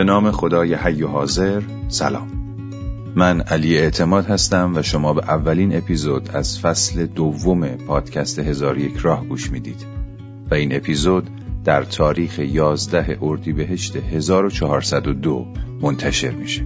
به نام خدای حی و حاضر سلام. من علی اعتماد هستم و شما به اولین اپیزود از فصل دوم پادکست هزار یک راه گوش می‌دید. و این اپیزود در تاریخ 11 اردیبهشت 1402 منتشر میشه.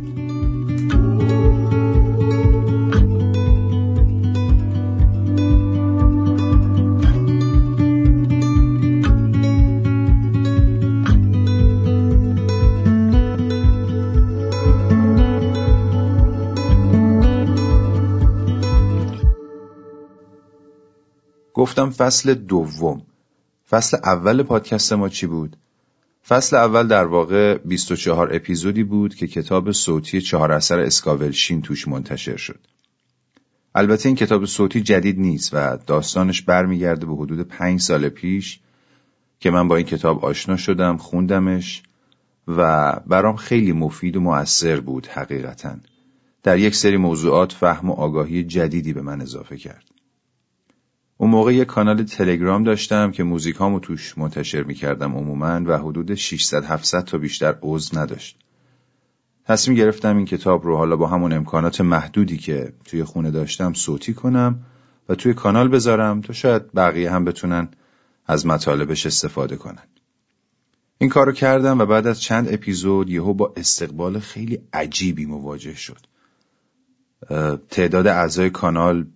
گفتم فصل دوم فصل اول پادکست ما چی بود؟ فصل اول در واقع 24 اپیزودی بود که کتاب صوتی چهار اثر اسکاولشین توش منتشر شد. البته این کتاب صوتی جدید نیست و داستانش برمیگرده به حدود پنج سال پیش که من با این کتاب آشنا شدم خوندمش و برام خیلی مفید و مؤثر بود حقیقتا در یک سری موضوعات فهم و آگاهی جدیدی به من اضافه کرد. اون موقع یه کانال تلگرام داشتم که موزیک هامو توش منتشر می‌کردم عموما و حدود 600-700 تا بیشتر عضو نداشت. تصمیم گرفتم این کتاب رو حالا با همون امکانات محدودی که توی خونه داشتم صوتی کنم و توی کانال بذارم تا شاید بقیه هم بتونن از مطالبش استفاده کنن. این کارو کردم و بعد از چند اپیزود یهو با استقبال خیلی عجیبی مواجه شد. تعداد اعضای کانال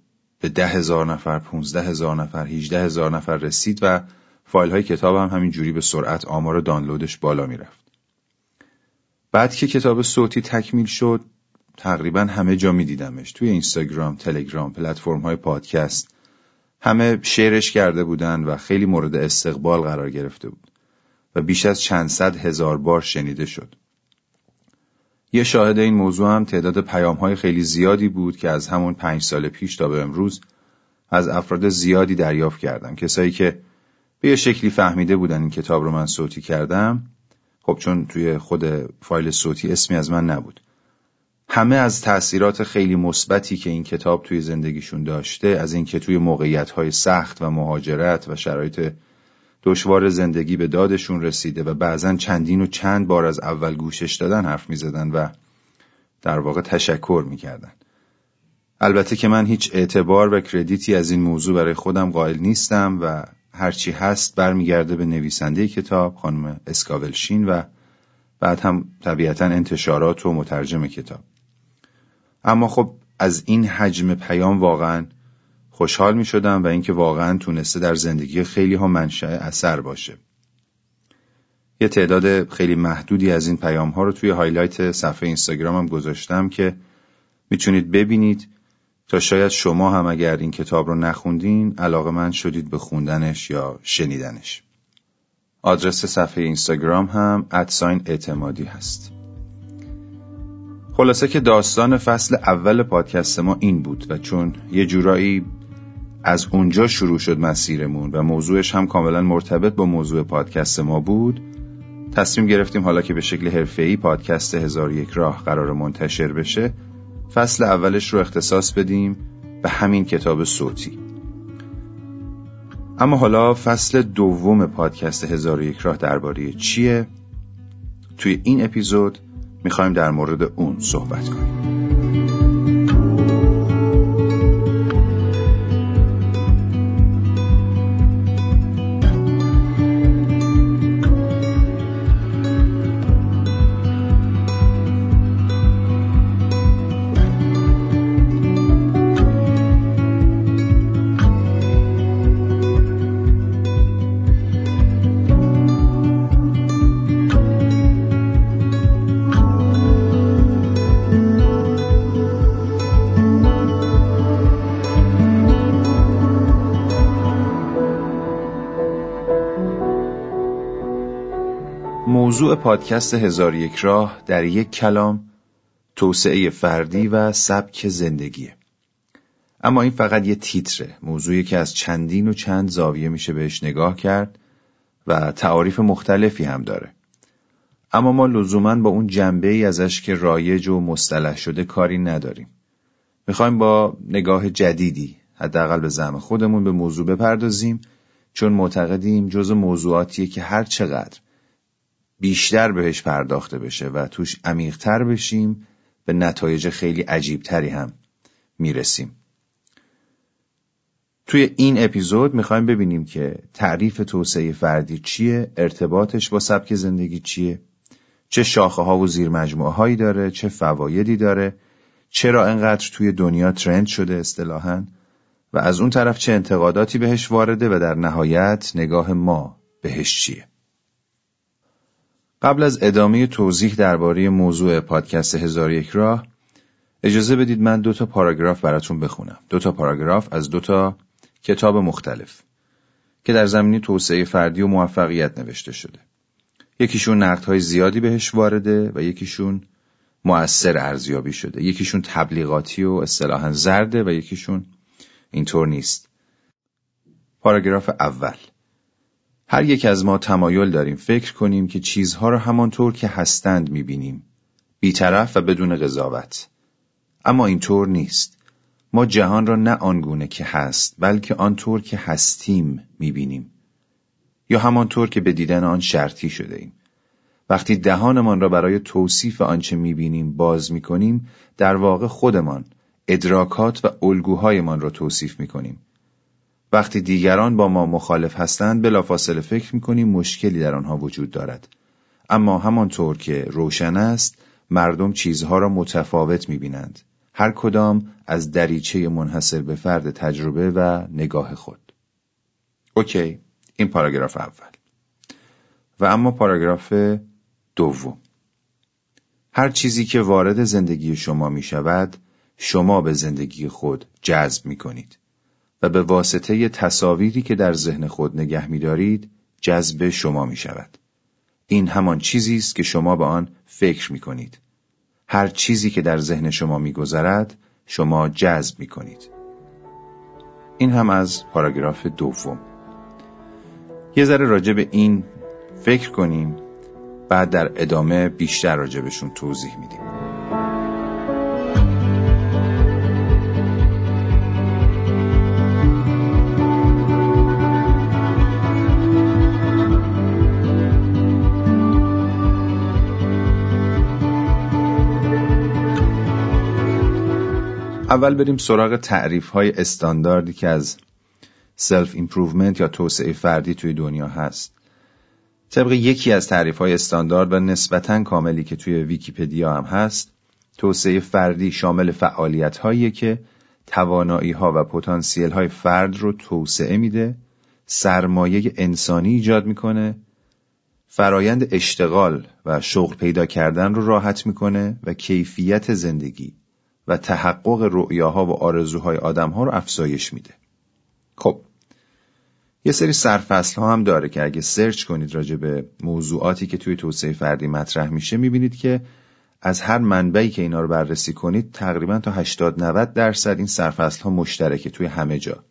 به ده هزار نفر، پونزده هزار نفر، هیجده هزار نفر رسید و فایل های کتاب هم همین جوری به سرعت آمار دانلودش بالا می‌رفت. بعد که کتاب صوتی تکمیل شد تقریبا همه جا می دیدمش توی اینستاگرام، تلگرام، پلتفرم های پادکست همه شیرش کرده بودن و خیلی مورد استقبال قرار گرفته بود و بیش از چند صد هزار بار شنیده شد. یه شاهد این موضوع هم تعداد پیام های خیلی زیادی بود که از همون پنج سال پیش تا به امروز از افراد زیادی دریافت کردم کسایی که به یه شکلی فهمیده بودن این کتاب رو من صوتی کردم خب چون توی خود فایل صوتی اسمی از من نبود. همه از تأثیرات خیلی مثبتی که این کتاب توی زندگیشون داشته از اینکه توی موقعیت های سخت و مهاجرت و شرایط دشوار زندگی به دادشون رسیده و بعضا چندین و چند بار از اول گوشش دادن حرف می زدن و در واقع تشکر می کردن. البته که من هیچ اعتبار و کردیتی از این موضوع برای خودم قائل نیستم و هرچی هست برمیگرده به نویسنده کتاب خانم اسکاولشین و بعد هم طبیعتا انتشارات و مترجم کتاب اما خب از این حجم پیام واقعا خوشحال می شدم و اینکه واقعا تونسته در زندگی خیلی ها منشأ اثر باشه. یه تعداد خیلی محدودی از این پیام ها رو توی highlight صفحه اینستاگرامم گذاشتم که می‌تونید ببینید تا شاید شما هم اگر این کتاب رو نخوندین علاقه‌مند شدید به خوندنش یا شنیدنش. آدرس صفحه اینستاگرام هم at sign اعتمادی هست. خلاصه که داستان فصل اول پادکست ما این بود و چون یه جورایی از اونجا شروع شد مسیرمون و موضوعش هم کاملا مرتبط با موضوع پادکست ما بود. تصمیم گرفتیم حالا که به شکل حرفه‌ای پادکست هزار یک راه قرار منتشر بشه فصل اولش رو اختصاص بدیم به همین کتاب صوتی. اما حالا فصل دوم پادکست هزار یک راه درباره چیه؟ توی این اپیزود می‌خوایم در مورد اون صحبت کنیم. موضوع پادکست هزار یک راه در یک کلام توسعه فردی و سبک زندگیه. اما این فقط یه تیتره موضوعی که از چندین و چند زاویه میشه بهش نگاه کرد و تعاریف مختلفی هم داره. اما ما لزوما با اون جنبه ای ازش که رایج و مصطلح شده کاری نداریم. می‌خوایم با نگاه جدیدی حداقل به زعم خودمون به موضوع بپردازیم چون معتقدیم جز موضوعاتیه که هر چقدر بیشتر بهش پرداخته بشه و توش عمیقتر بشیم به نتایج خیلی عجیبتری هم می‌رسیم. توی این اپیزود می‌خوایم ببینیم که تعریف توسعه فردی چیه ارتباطش با سبک زندگی چیه چه شاخه ها و زیر مجموعه هایی داره چه فوایدی داره چرا انقدر توی دنیا ترند شده اصطلاحا و از اون طرف چه انتقاداتی بهش وارده و در نهایت نگاه ما بهش چیه. قبل از ادامه توضیح درباره موضوع پادکست هزار یک راه اجازه بدید من دو تا پاراگراف براتون بخونم. دو تا پاراگراف از دو تا کتاب مختلف که در زمینی توسعه فردی و موفقیت نوشته شده. یکیشون نقدهای زیادی بهش وارده و یکیشون مؤثر ارزیابی شده. یکیشون تبلیغاتی و اصطلاحا زرده و یکیشون اینطور نیست. پاراگراف اول. هر یک از ما تمایل داریم فکر کنیم که چیزها را همانطور که هستند می‌بینیم. بیطرف و بدون قضاوت. اما اینطور نیست. ما جهان را نه آنگونه که هست بلکه آنطور که هستیم می‌بینیم. یا همانطور که به دیدن آن شرطی شده ایم. وقتی دهانمان را برای توصیف آنچه می‌بینیم باز می‌کنیم در واقع خودمان ادراکات و الگوهایمان را توصیف می‌کنیم. وقتی دیگران با ما مخالف هستند بلافاصله فکر می‌کنیم مشکلی در آنها وجود دارد. اما همانطور که روشن است مردم چیزها را متفاوت می‌بینند. هر کدام از دریچه منحصر به فرد تجربه و نگاه خود. اوکی این پاراگراف اول. و اما پاراگراف دوم. هر چیزی که وارد زندگی شما می شود شما به زندگی خود جذب می کنید و به واسطه تصاویری که در ذهن خود نگه می دارید جذب شما می شود. این همان چیزی است که شما به آن فکر می کنید. هر چیزی که در ذهن شما می گذرد شما جذب می کنید. این هم از پاراگراف دوم. یه ذره راجع به این فکر کنیم بعد در ادامه بیشتر راجبشون توضیح میدیم اول بریم سراغ تعریف های استانداردی که از self improvement یا توسعه فردی توی دنیا هست. طبق یکی از تعریف های استاندارد و نسبتا کاملی که توی ویکیپدیا هم هست توسعه فردی شامل فعالیت هایی که توانایی ها و پتانسیل های فرد رو توسعه میده سرمایه انسانی ایجاد می‌کنه فرایند اشتغال و شغل پیدا کردن رو راحت می‌کنه و کیفیت زندگی. و تحقق رؤیاها و آرزوهای آدمها رو افزایش میده خب یه سری سرفصل ها هم داره که اگه سرچ کنید راجع به موضوعاتی که توی توسعه فردی مطرح میشه می‌بینید که از هر منبعی که اینا رو بررسی کنید تقریبا تا 80 90 درصد این سرفصل ها مشترکه توی همه جا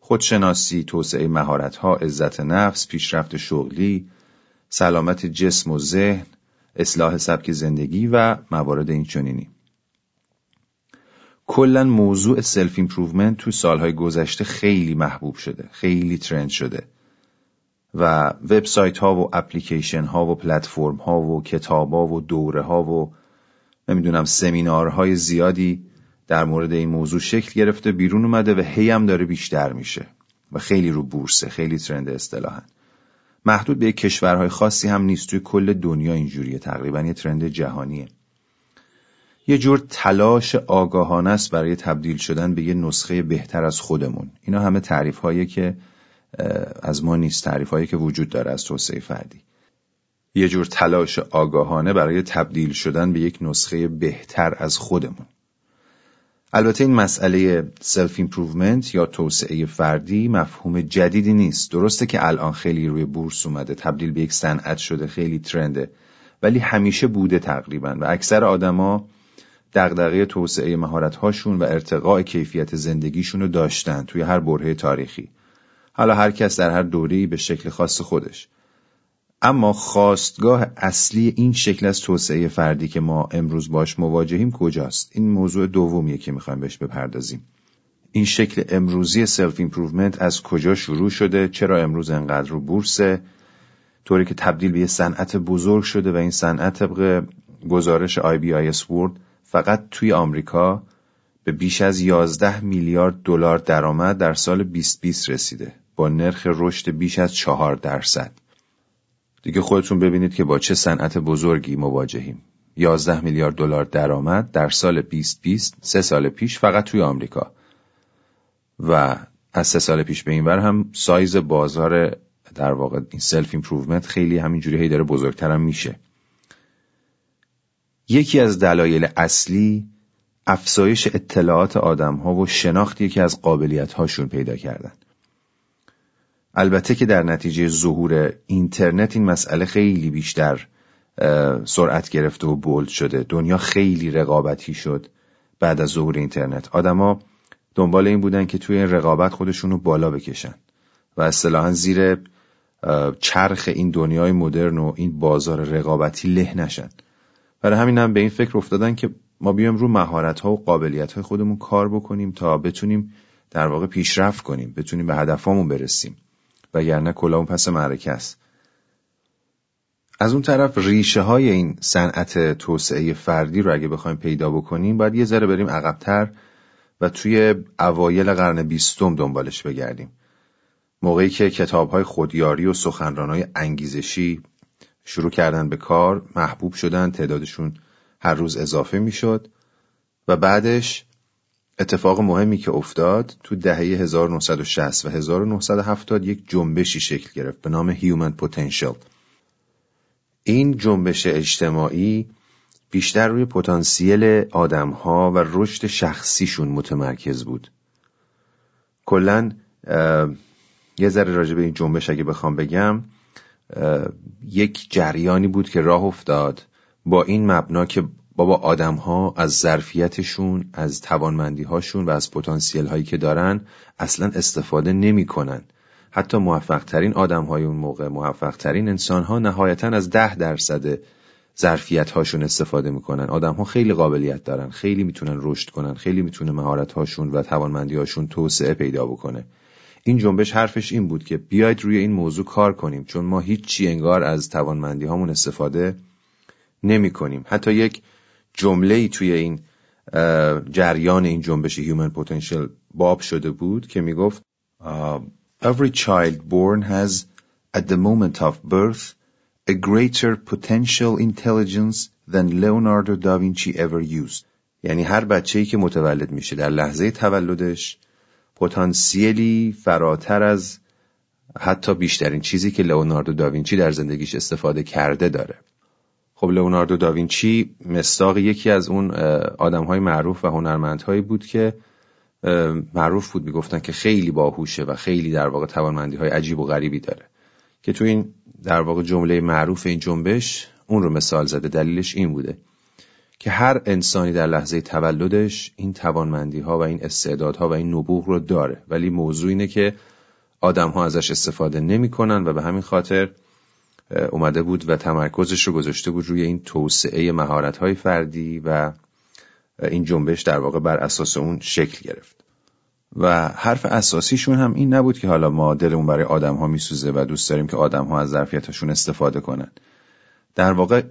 خودشناسی، توسعه مهارت ها، عزت نفس، پیشرفت شغلی، سلامت جسم و ذهن، اصلاح سبک زندگی و موارد این چنینی. کلا موضوع self improvement تو سالهای گذشته خیلی محبوب شده خیلی trend شده. و وبسایت ها و اپلیکیشن ها و پلتفرم ها و کتاب ها و دوره ها و نمی‌دونم سمینارهای زیادی در مورد این موضوع شکل گرفته بیرون اومده و هی هم داره بیشتر میشه و خیلی رو بورسه خیلی trend اصطلاحا. محدود به کشورهای خاصی هم نیست توی کل دنیا اینجوریه تقریبا یه trend جهانیه. یه جور تلاش آگاهانه است برای تبدیل شدن به یه نسخه بهتر از خودمون. اینا همه تعریف هایی که از ما نیست تعریف هایی که وجود داره از توسعه فردی. یه جور تلاش آگاهانه برای تبدیل شدن به یک نسخه بهتر از خودمون. البته این مسئله self improvement یا توسعه فردی مفهوم جدیدی نیست. درسته که الان خیلی روی بورس اومده تبدیل به یک صنعت شده خیلی trend ه ولی همیشه بوده تقریبا و اکثر آدما دغدغه توسعه مهارت‌هاشون و ارتقاء کیفیت زندگیشون رو داشتن توی هر برهه تاریخی. حالا هر کس در هر دوره‌ای به شکل خاص خودش. اما خاستگاه اصلی این شکل از توسعه فردی که ما امروز باش مواجهیم کجاست؟ این موضوع دومیه که می‌خوایم بهش بپردازیم. این شکل امروزی self improvement از کجا شروع شده؟ چرا امروز انقدر رو بورسه؟ طوری که تبدیل به یه صنعت بزرگ شده و این صنعت طبق گزارش بی آی فقط توی آمریکا به بیش از 11 میلیارد دلار درآمد در سال 2020 رسیده. با نرخ رشد بیش از 4 درصد. دیگه خودتون ببینید که با چه صنعت بزرگی مواجهیم. 11 میلیارد دلار درآمد در سال 2020 سه سال پیش فقط توی آمریکا. و از سه سال پیش به این ور هم سایز بازار در واقع این self improvement خیلی همینجوری هی داره بزرگترم میشه. یکی از دلایل اصلی افزایش اطلاعات آدم ها و شناختی که از قابلیت هاشون پیدا کردن. البته که در نتیجه ظهور اینترنت این مسئله خیلی بیشتر سرعت گرفته و bold شده. دنیا خیلی رقابتی شد بعد از ظهور اینترنت. آدما دنبال این بودن که توی این رقابت خودشون رو بالا بکشن و اصطلاحا زیر چرخ این دنیای مدرن و این بازار رقابتی له نشن. برای همین هم به این فکر افتادن که ما بیایم رو مهارت ها و قابلیت های خودمون کار بکنیم تا بتونیم در واقع پیشرفت کنیم بتونیم به هدفامون برسیم. وگرنه کلامون پس معرکه است. از اون طرف ریشه های این صنعت توسعه فردی رو اگه بخوایم پیدا بکنیم باید یه ذره بریم عقبتر و توی اوایل قرن بیستم دنبالش بگردیم. موقعی که کتاب های خودیاری و سخنران های انگیزشی شروع کردن به کار محبوب شدن تعدادشون هر روز اضافه می‌شد و بعدش اتفاق مهمی که افتاد تو دهه 1960 و 1970 یک جنبشی شکل گرفت به نام Human Potential. این جنبش اجتماعی بیشتر روی پتانسیل آدمها و رشد شخصیشون متمرکز بود. کلا یه ذره راجع به این جنبش اگه بخوام بگم یک جریانی بود که راه افتاد با این مبنا که بابا آدم ها از ظرفیتشون از توانمندی هاشون و از پتانسیل هایی که دارن اصلا استفاده نمی‌کنن. حتی موفق ترین آدم های اون موقع موفق ترین انسان ها نهایتا از ده درصد ظرفیت هاشون استفاده می‌کنن آدم ها خیلی قابلیت دارن خیلی می‌تونن رشد کنن خیلی می‌تونه مهارت هاشون و توانمندی هاشون توسعه پیدا بکنه این جنبش حرفش این بود که بیاید روی این موضوع کار کنیم چون ما هیچی انگار از توانمندی هامون استفاده نمی کنیم حتی یک جمله ای توی این جریان این جنبش Human Potential باب شده بود که می گفت Every child born has at the moment of birth a greater potential intelligence than Leonardo da Vinci ever used. یعنی هر بچه‌ای که متولد میشه در لحظه تولدش پتانسیلی فراتر از حتی بیشترین چیزی که لئوناردو داوینچی در زندگیش استفاده کرده داره. خب لئوناردو داوینچی مستاق یکی از اون آدمهای معروف و هنرمندهایی بود که معروف بود می‌گفتن که خیلی باهوشه و خیلی در واقع توانمندی های عجیب و غریبی داره. که تو این در واقع جمله معروف این جنبش اون رو مثال زده دلیلش این بوده. که هر انسانی در لحظه تولدش این توانمندی ها و این استعدادها و این نبوغ رو داره. ولی موضوع اینه که آدم ها ازش استفاده نمی‌کنن و به همین خاطر اومده بود و تمرکزش رو گذاشته بود روی این توسعه مهارت های فردی و این جنبش در واقع بر اساس اون شکل گرفت. و حرف اساسیشون هم این نبود که حالا ما دلمون برای آدم ها میسوزه و دوست داریم که آدم ها از ظرفیتشون استفاده کنن. در واقع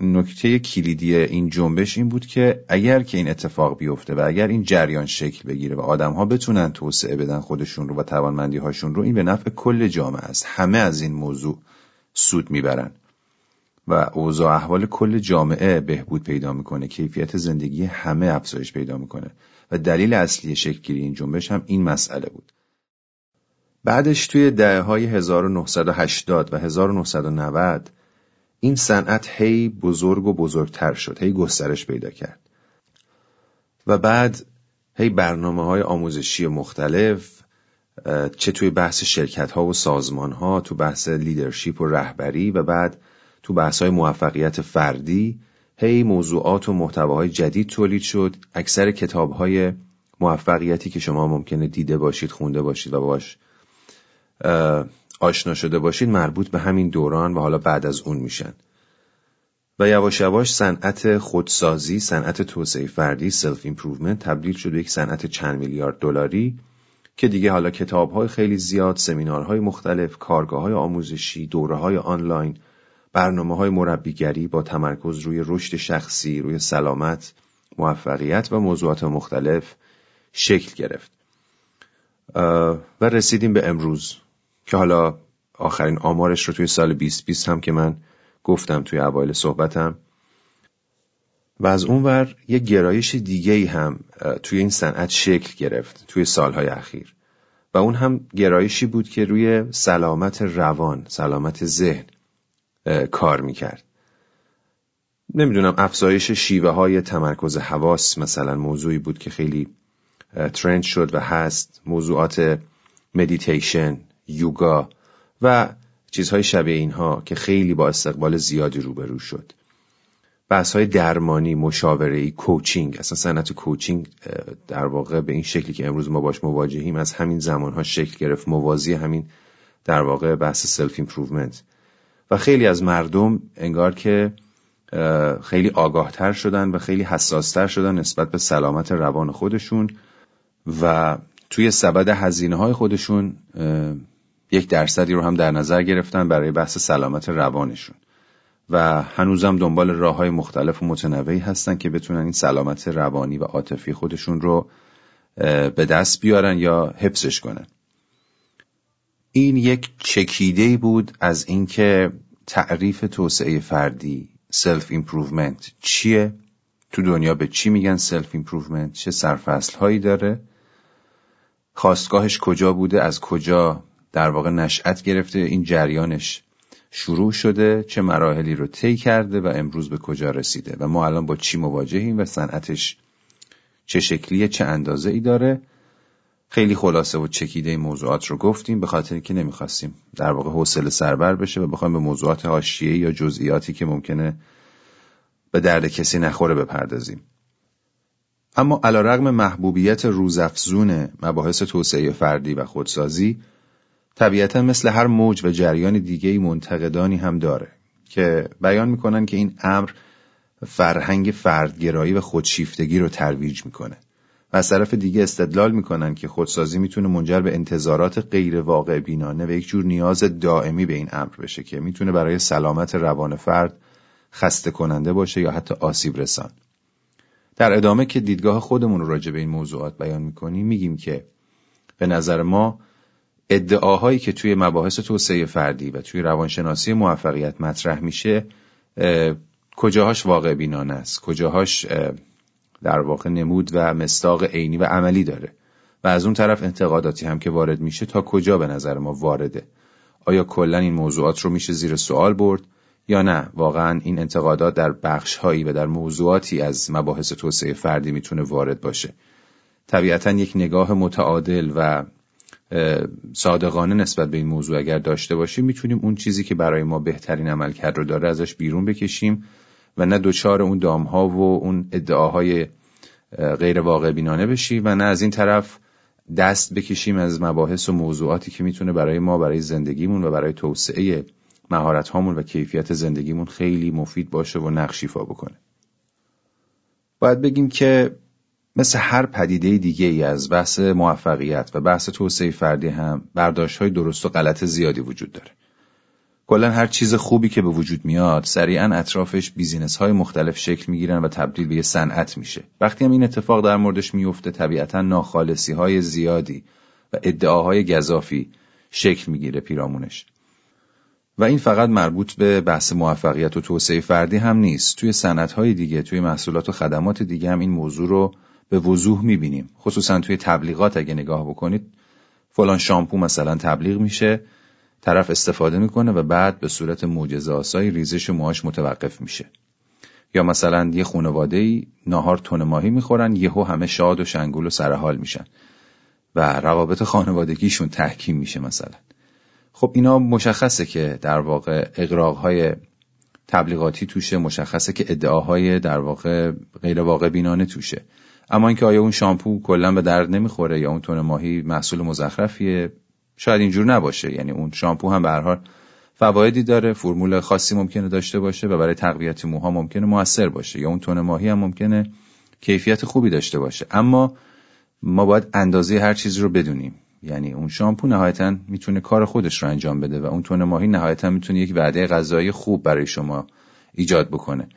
نکته کلیدی این جنبش این بود که اگر که این اتفاق بیفته و اگر این جریان شکل بگیره و آدم ها بتونن توسعه بدن خودشون رو و توانمندی هاشون رو این به نفع کل جامعه است. همه از این موضوع سود می‌برن. و اوضاع احوال کل جامعه بهبود پیدا می‌کنه کیفیت زندگی همه افزایش پیدا می‌کنه و دلیل اصلی شکلگیری این جنبش هم این مسئله بود. بعدش توی دهه های 1980 و 1990 این صنعت هی بزرگ و بزرگتر شد هی گسترش پیدا کرد. و بعد هی برنامه های آموزشی مختلف چه توی بحث شرکت ها و سازمان ها تو بحث لیدرشپ و رهبری و بعد تو بحث های موفقیت فردی هی موضوعات و محتواهای جدید تولید شد. اکثر کتاب های موفقیتی که شما ممکنه دیده باشید خونده باشید و باش آشنا شده باشید مربوط به همین دوران و حالا بعد از اون میشن. و یواش یواش صنعت خودسازی صنعت توسعه فردی self improvement تبدیل شده یک صنعت چند میلیارد دلاری که دیگه حالا کتاب های خیلی زیاد سمینارهای مختلف کارگاه های آموزشی دوره های آنلاین برنامه های مربیگری با تمرکز روی رشد شخصی روی سلامت موفقیت و موضوعات مختلف شکل گرفت. و رسیدیم به امروز. که حالا آخرین آمارش رو توی سال 2020 هم که من گفتم توی اوایل صحبتم. و از اونور یه گرایش دیگه ای هم توی این صنعت شکل گرفت توی سالهای اخیر. و اون هم گرایشی بود که روی سلامت روان سلامت ذهن کار می‌کرد. نمی‌دونم افزایش شیوه های تمرکز حواس مثلا موضوعی بود که خیلی trend شد و هست. موضوعات مدیتیشن یوگا و چیزهای شبیه اینها که خیلی با استقبال زیادی روبرو شد. بحث های درمانی مشاوره coaching. اصلا صنعت coaching در واقع به این شکلی که امروز ما باش مواجهیم از همین زمان ها شکل گرفت. موازی همین در واقع بحث self improvement و خیلی از مردم انگار که خیلی آگاهتر شدن و خیلی حساستر شدن نسبت به سلامت روان خودشون و توی سبد هزینه های خودشون یک درصدی رو هم در نظر گرفتن برای بحث سلامت روانشون. و هنوزم دنبال راه های مختلف و متنوعی هستن که بتونن این سلامت روانی و عاطفی خودشون رو به دست بیارن یا حفظش کنن. این یک چکیده بود از اینکه تعریف توسعه فردی self improvement چیه؟ تو دنیا به چی میگن self improvement چه سرفصل هایی داره؟ خاستگاهش کجا بوده؟ از کجا در واقع نشأت گرفته این جریانش شروع شده چه مراحلی رو طی کرده و امروز به کجا رسیده و ما الان با چی مواجهیم و صنعتش چه شکلیه چه اندازه ای داره. خیلی خلاصه و چکیده موضوعات رو گفتیم به خاطر که نمی‌خواستیم در واقع حوصله سربر بشه و بخوایم به موضوعات حاشیه‌ای یا جزئیاتی که ممکنه به درد کسی نخوره بپردازیم. اما علیرغم محبوبیت روزافزون مباحث توسعه فردی و خودسازی طبیعتا مثل هر موج و جریان دیگه منتقدانی هم داره که بیان می‌کنن که این امر فرهنگ فردگرایی و خودشیفتگی رو ترویج می‌کنه. و از طرف دیگه استدلال می‌کنن که خودسازی می‌تونه منجر به انتظارات غیر واقع بینانه و یک جور نیاز دائمی به این امر بشه که می‌تونه برای سلامت روان فرد خسته کننده باشه یا حتی آسیب رسان در ادامه که دیدگاه خودمون رو راجع به این موضوعات بیان می‌کنیم میگیم که به نظر ما ادعاهایی که توی مباحث توسعه فردی و توی روانشناسی موفقیت مطرح میشه کجاهاش واقع بینانه است؟ کجاهاش در واقع نمود و مستاق عینی و عملی داره؟ و از اون طرف انتقاداتی هم که وارد میشه تا کجا به نظر ما وارده؟ آیا کلا این موضوعات رو میشه زیر سوال برد؟ یا نه؟ واقعا این انتقادات در بخش هایی و در موضوعاتی از مباحث توسعه فردی می‌تونه وارد باشه؟ طبیعتا یک نگاه متعادل و صادقانه نسبت به این موضوع اگر داشته باشیم می‌تونیم اون چیزی که برای ما بهترین عملکرد رو داره ازش بیرون بکشیم و نه دوچار اون دامها و اون ادعاهای غیر واقع بینانه بشیم و نه از این طرف دست بکشیم از مباحث و موضوعاتی که می‌تونه برای ما برای زندگیمون و برای توسعه مهارت هامون و کیفیت زندگیمون خیلی مفید باشه و نقشیفا بکنه. باید بگیم که مثل هر پدیده دیگه ای از بحث موفقیت و بحث توسعه فردی هم برداشت های درست و غلط زیادی وجود داره. کلا هر چیز خوبی که به وجود میاد سریعا اطرافش بیزینس های مختلف شکل می‌گیرن و تبدیل به یه صنعت میشه. وقتی هم این اتفاق در موردش میفته طبیعتا ناخالصی های زیادی و ادعاهای گذافی شکل می‌گیره پیرامونش. و این فقط مربوط به بحث موفقیت و توسعه فردی هم نیست. توی صنعت های دیگه، توی محصولات و خدمات دیگه هم این موضوع رو به وضوح می‌بینیم. خصوصا توی تبلیغات اگه نگاه بکنید فلان شامپو مثلا تبلیغ میشه طرف استفاده می‌کنه و بعد به صورت معجزه آسایی ریزش موهاش متوقف میشه. یا مثلا یه خانواده ای ناهار تون ماهی می‌خورن یهو همه شاد و شنگول و سرحال میشن و روابط خانوادگیشون تحکیم میشه مثلا. خب اینا مشخصه که در واقع اقراقهای تبلیغاتی توشه مشخصه که ادعاهای در واقع غیر واقع بینانه توشه. اما اینکه آیا اون شامپو کلا به درد نمی‌خوره یا اون تون ماهی محصول مزخرفیه شاید اینجور نباشه. یعنی اون شامپو هم به هر حال فوایدی داره فرمول خاصی ممکنه داشته باشه و برای تقویت موها ممکنه موثر باشه یا اون تون ماهی هم ممکنه کیفیت خوبی داشته باشه. اما ما باید اندازه هر چیز رو بدونیم. یعنی اون شامپو نهایتا می‌تونه کار خودش رو انجام بده و اون تون ماهی نهایتا می‌تونه یک وعده غذایی خوب برای شما ایجاد بکنه.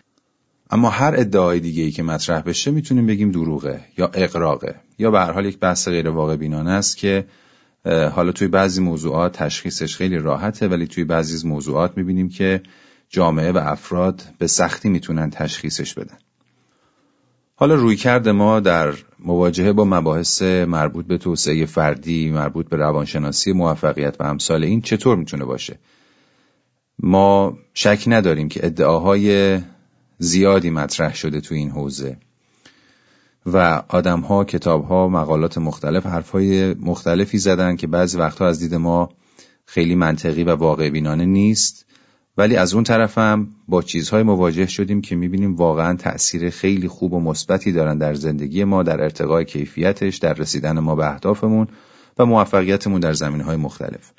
اما هر ادعای دیگه ای که مطرح بشه می‌تونیم بگیم دروغه یا اقراقه یا به هر حال یک بحث غیر واقع بینانه است که حالا توی بعضی موضوعات تشخیصش خیلی راحته ولی توی بعضی از موضوعات می‌بینیم که جامعه و افراد به سختی می‌تونن تشخیصش بدن حالا روی کرده ما در مواجهه با مباحث مربوط به توسعه فردی، مربوط به روانشناسی موفقیت و امثال این چطور می‌تونه باشه؟ ما شک نداریم که ادعاهای زیادی مطرح شده تو این حوزه. و آدمها، کتابها، مقالات مختلف، حرفهای مختلفی زدن که بعضی وقتها از دید ما خیلی منطقی و واقع بینانه نیست. ولی از اون طرفم با چیزهای مواجه شدیم که می‌بینیم واقعا تأثیر خیلی خوب و مثبتی دارن در زندگی ما در ارتقای کیفیتش در رسیدن ما به اهدافمون و موفقیتمون در زمین های مختلف.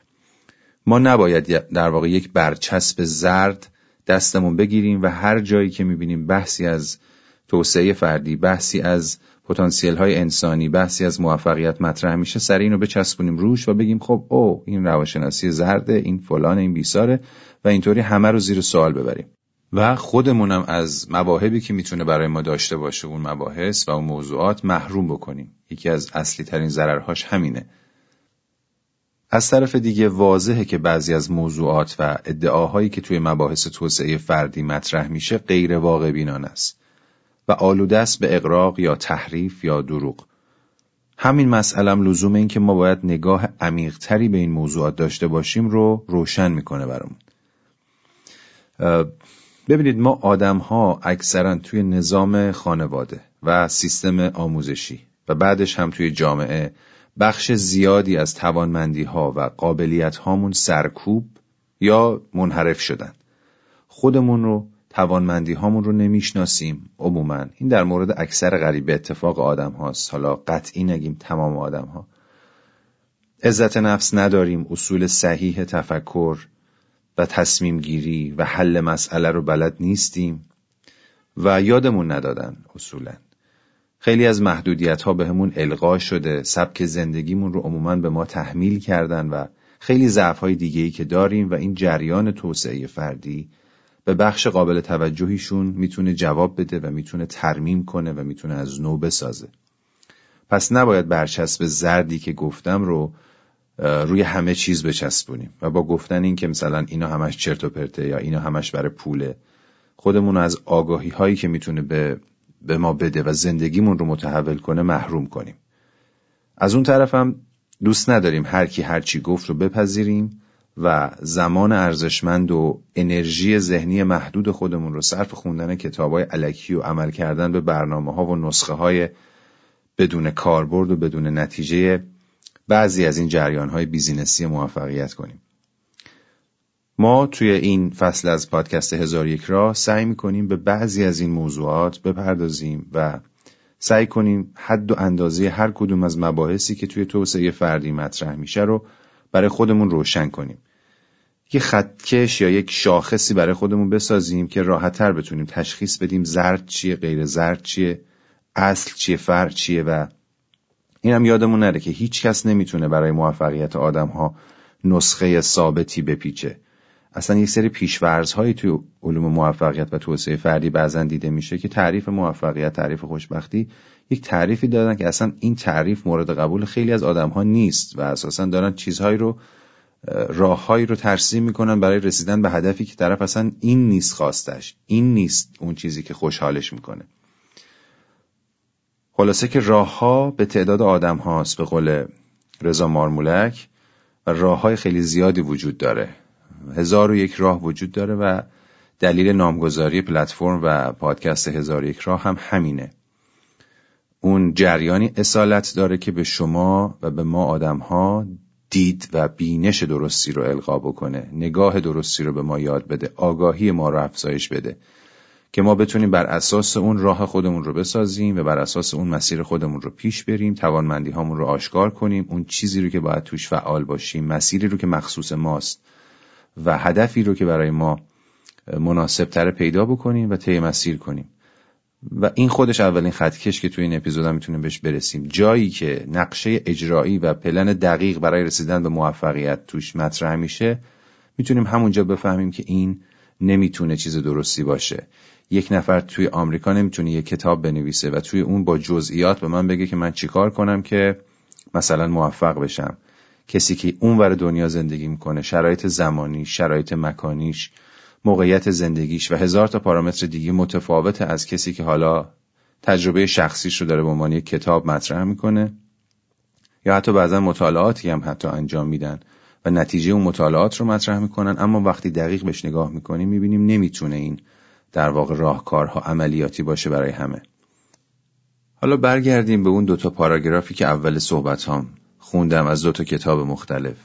ما نباید در واقع یک برچسب زرد دستمون بگیریم و هر جایی که می‌بینیم بحثی از توسعه فردی بحثی از پتانسیل های انسانی بحثی از موفقیت مطرح میشه سر اینو بچسبونیم روش و بگیم خب او این روانشناسی زرده این فلان این بیساره و اینطوری همه رو زیر سوال ببریم. و خودمونم از مواهبی که می‌تونه برای ما داشته باشه اون مباحث و اون موضوعات محروم بکنیم. یکی از اصلی ترین ضررهاش همینه. از طرف دیگه واضحه که بعضی از موضوعات و ادعاهایی که توی مباحث توسعه فردی مطرح میشه غیر واقع بینان است و آلوده است به اقراق یا تحریف یا دروغ. همین مسئلم لزوم این که ما باید نگاه عمیقتری به این موضوعات داشته باشیم رو روشن می‌کنه برامون. ببینید ما آدم ها اکثرا توی نظام خانواده و سیستم آموزشی و بعدش هم توی جامعه بخش زیادی از توانمندی ها و قابلیت هامون سرکوب یا منحرف شدن. خودمون رو توانمندی هامون رو نمی‌شناسیم. عموما این در مورد اکثر غریب اتفاق آدم هاست حالا قطعی نگیم تمام آدم ها عزت نفس نداریم اصول صحیح تفکر و تصمیم گیری و حل مسئله رو بلد نیستیم و یادمون ندادن اصولا. خیلی از محدودیت ها به همون القا شده سبک زندگیمون رو عموما به ما تحمیل کردن و خیلی ضعف های دیگه ای که داریم و این جریان توسعه فردی به بخش قابل توجهیشون می‌تونه جواب بده و می‌تونه ترمیم کنه و می‌تونه از نو بسازه. پس نباید برچسب زردی که گفتم رو روی همه چیز بچسبونیم و با گفتن این که مثلا اینا همش چرت و پرته یا اینا همش برای پوله خودمون از آگاهی هایی که می‌تونه به, به ما بده و زندگیمون رو متحول کنه محروم کنیم از اون طرفم دوست نداریم هر کی هر چی گفت رو بپذیریم و زمان ارزشمند و انرژی ذهنی محدود خودمون رو صرف خوندن کتاب های علکی و عمل کردن به برنامه ها و نسخه های بدون کاربرد و بدون نتیجه بعضی از این جریان های بیزینسی موفقیت کنیم. ما توی این فصل از پادکست هزار یک راه سعی می‌کنیم به بعضی از این موضوعات بپردازیم و سعی کنیم حد و اندازه هر کدوم از مباحثی که توی توسعه فردی مطرح میشه رو برای خودمون روشن کنیم. یه خطکش یا یک شاخصی برای خودمون بسازیم که راحتتر بتونیم تشخیص بدیم زرد چیه غیر زرد چیه اصل چیه فرد چیه و این هم یادمون نره که هیچ کس نمی‌تونه برای موفقیت آدم ها نسخه ثابتی بپیچه اصلا یک سری پیشورزهایی توی علوم موفقیت و توسعه فردی بعضا دیده میشه که تعریف موفقیت تعریف خوشبختی یک تعریفی دادن که اصلا این تعریف مورد قبول خیلی از آدم ها نیست و اساسا دارن چیزهایی رو راههایی رو ترسیم می‌کنن برای رسیدن به هدفی که طرف اصلا این نیست خواستش این نیست اون چیزی که خوشحالش می‌کنه. خلاصه که راه ها به تعداد آدم هاست به قول رضا مارمولک و راه های خیلی زیادی وجود داره. هزار و یک راه وجود داره و دلیل نامگذاری پلتفرم و پادکست هزار و یک راه هم همینه. اون جریانی اصالت داره که به شما و به ما آدم ها دید و بینش درستی رو القا بکنه. نگاه درستی رو به ما یاد بده. آگاهی ما رو افزایش بده. که ما بتونیم بر اساس اون راه خودمون رو بسازیم و بر اساس اون مسیر خودمون رو پیش بریم توانمندی هامون رو آشکار کنیم. اون چیزی رو که باید توش فعال باشیم مسیری رو که مخصوص ماست. و هدفی رو که برای ما مناسب تر پیدا بکنیم و طی مسیر کنیم. و این خودش اولین خطکش که توی این اپیزود هم می‌تونیم بهش برسیم. جایی که نقشه اجرایی و پلن دقیق برای رسیدن به موفقیت توش مطرح میشه می‌تونیم همونجا بفهمیم که این نمی‌تونه چیز درستی باشه. یک نفر توی آمریکا نمی‌تونه یک کتاب بنویسه و توی اون با جزئیات به من بگه که من چیکار کنم که مثلا موفق بشم. کسی که اونور دنیا زندگی می‌کنه شرایط زمانی شرایط مکانیش موقعیت زندگیش و هزار تا پارامتر دیگه متفاوت از کسی که حالا تجربه شخصیش رو داره به عنوان کتاب مطرح می‌کنه. یا حتی بعضا مطالعاتی هم حتی انجام میدن و نتیجه اون مطالعات رو مطرح می‌کنن. اما وقتی دقیق بهش نگاه می‌کنیم می‌بینیم نمی‌تونه این در واقع راهکارها عملیاتی باشه برای همه. حالا برگردیم به اون دوتا پاراگرافی که اول صحبت هم خوندم از دوتا کتاب مختلف.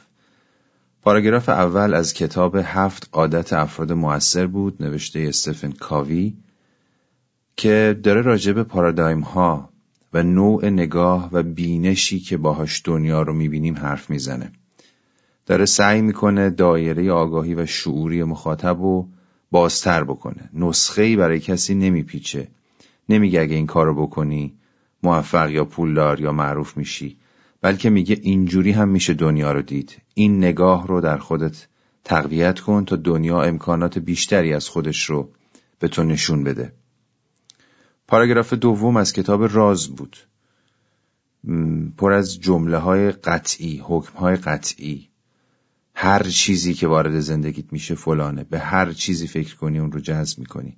پاراگراف اول از کتاب هفت عادت افراد موثر بود نوشته استفن کاوی که داره راجع به پارادایم ها و نوع نگاه و بینشی که باهاش دنیا رو می‌بینیم حرف می‌زنه. داره سعی می‌کنه دایره آگاهی و شعوری مخاطب رو بازتر بکنه. نسخه ای برای کسی نمیپیچه. نمیگه اگه این کارو بکنی موفق یا پولدار یا معروف میشی. بلکه میگه اینجوری هم میشه دنیا رو دید. این نگاه رو در خودت تقویت کن تا دنیا امکانات بیشتری از خودش رو به تو نشون بده. پاراگراف دوم از کتاب راز بود. پر از جمله های قطعی حکم های قطعی. هر چیزی که وارد زندگیت میشه فلانه. به هر چیزی فکر کنی اون رو جذب می‌کنی.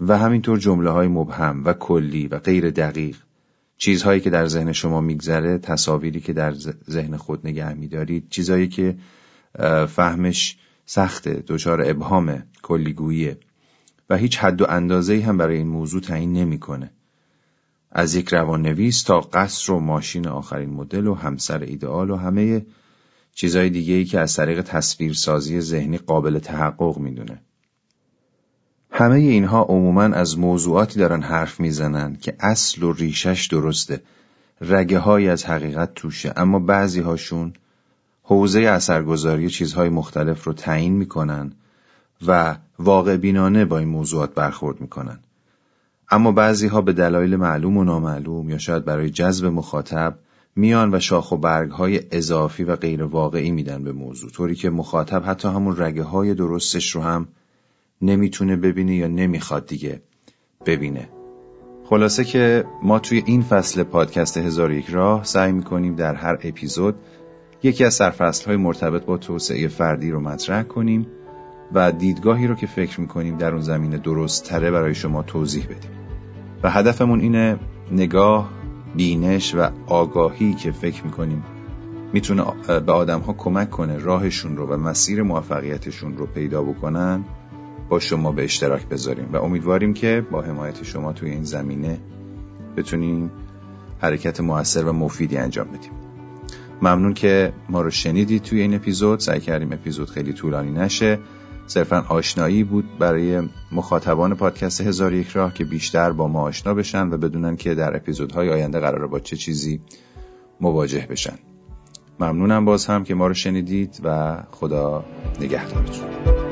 و همینطور جمله های مبهم و کلی و غیر دقیق. چیزهایی که در ذهن شما میگذره تصاویری که در ذهن خود نگه میدارید چیزهایی که فهمش سخته دچار ابهام کلیگوییه و هیچ حد و اندازه هم برای این موضوع تعیین نمی‌کنه از یک روان نویس تا قصر و ماشین آخرین مدل و همسر ایدئال و همه چیزهای دیگه ای که از طریق تصویرسازی ذهنی قابل تحقق می‌دونه. همه اینها عموما از موضوعاتی دارن حرف می‌زنن که اصل و ریشش درسته. رگه های از حقیقت توشه اما بعضی هاشون حوزه اثرگذاری چیزهای مختلف رو تعیین می‌کنن و واقع بینانه با این موضوعات برخورد می‌کنن. اما بعضی ها به دلایل معلوم و نامعلوم یا شاید برای جذب مخاطب میان و شاخ و برگ های اضافی و غیر واقعی میدن به موضوع طوری که مخاطب حتی همون رگه های درستش رو هم نمی‌تونه ببینه یا نمی‌خواد دیگه ببینه. خلاصه که ما توی این فصل پادکست هزار یک راه سعی می‌کنیم در هر اپیزود یکی از سرفصل های مرتبط با توسعه فردی رو مطرح کنیم و دیدگاهی رو که فکر می‌کنیم در اون زمینه درست تره برای شما توضیح بدیم. و هدفمون اینه نگاه بینش و آگاهی که فکر می‌کنیم می‌تونه به آدم ها کمک کنه راهشون رو و مسیر موفقیتشون رو پیدا بکنن. با شما به اشتراک بذاریم و امیدواریم که با حمایت شما توی این زمینه بتونیم حرکت موثر و مفیدی انجام بدیم. ممنون که ما رو شنیدید توی این اپیزود. سعی کردیم اپیزود خیلی طولانی نشه. صرفا آشنایی بود برای مخاطبان پادکست هزار یک راه که بیشتر با ما آشنا بشن و بدونن که در اپیزودهای آینده قراره با چه چیزی مواجه بشن. ممنونم باز هم که ما رو شنیدید و خدا نگهدارتون.